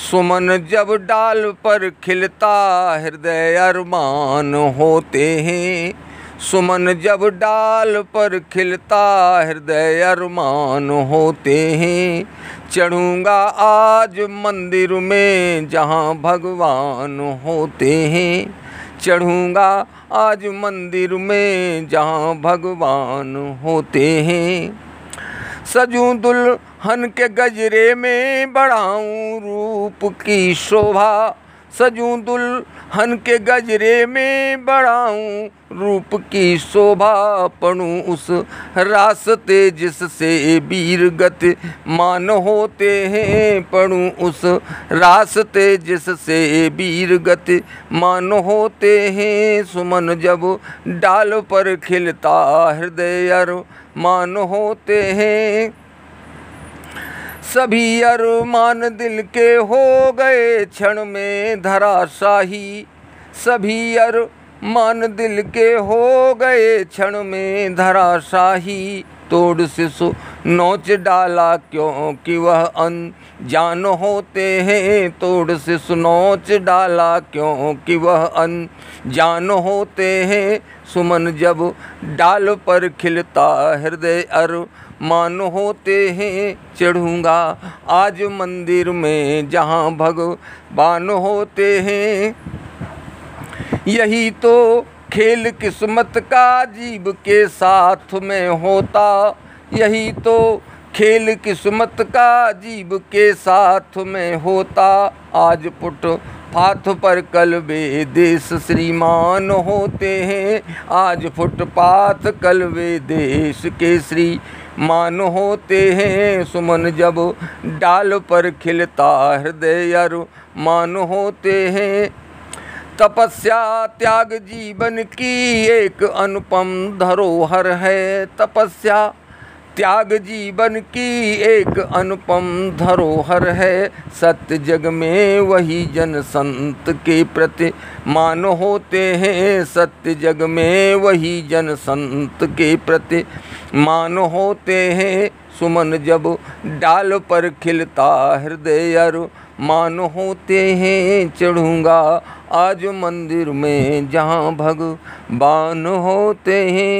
सुमन जब डाल पर खिलता हृदय अरमान होते हैं। सुमन जब डाल पर खिलता हृदय अरमान होते हैं। चढ़ूँगा आज मंदिर में जहाँ भगवान होते हैं। चढ़ूँगा आज मंदिर में जहाँ भगवान होते हैं। सजूं दुल्हन के गजरे में बढ़ाऊं रूप की शोभा। सजूं दुल्हन के गजरे में बढ़ाऊं रूप की शोभा पढ़ूं उस रास्ते जिससे वीर गति मान होते हैं पढ़ूं उस रास्ते जिससे वीर गति मान होते हैं सुमन जब डाल पर खिलता हृदय मान होते हैं। सभी अरमान दिल के हो गए क्षण में धराशाही। सभी अरमान दिल के हो गए क्षण में धराशाही। तोड़ से सो नोच डाला क्योंकि वह अनजान होते हैं? तोड़ से सुनोच डाला क्योंकि वह अनजान होते हैं? सुमन जब डाल पर खिलता हृदय अर मान होते हैं। चढ़ूँगा आज मंदिर में जहाँ भगवान होते हैं। यही तो खेल किस्मत का जीव के साथ में होता यही तो खेल किस्मत का जीव के साथ में होता। आज पुट फाथ पर कल वे देश श्रीमान होते हैं। आज फुटपाथ कल वे देश के श्री मान होते हैं। सुमन जब डाल पर खिलता हृदय मान होते हैं। तपस्या त्याग जीवन की एक अनुपम धरोहर है। तपस्या त्याग जीवन की एक अनुपम धरोहर है। सत्य जग में वही जन संत के प्रति मान होते हैं। सत्य जग में वही जन संत के प्रति मान होते हैं। सुमन जब डाल पर खिलता हृदय अर मान होते हैं। चढ़ूँगा आज मंदिर में जहाँ भगवान होते हैं।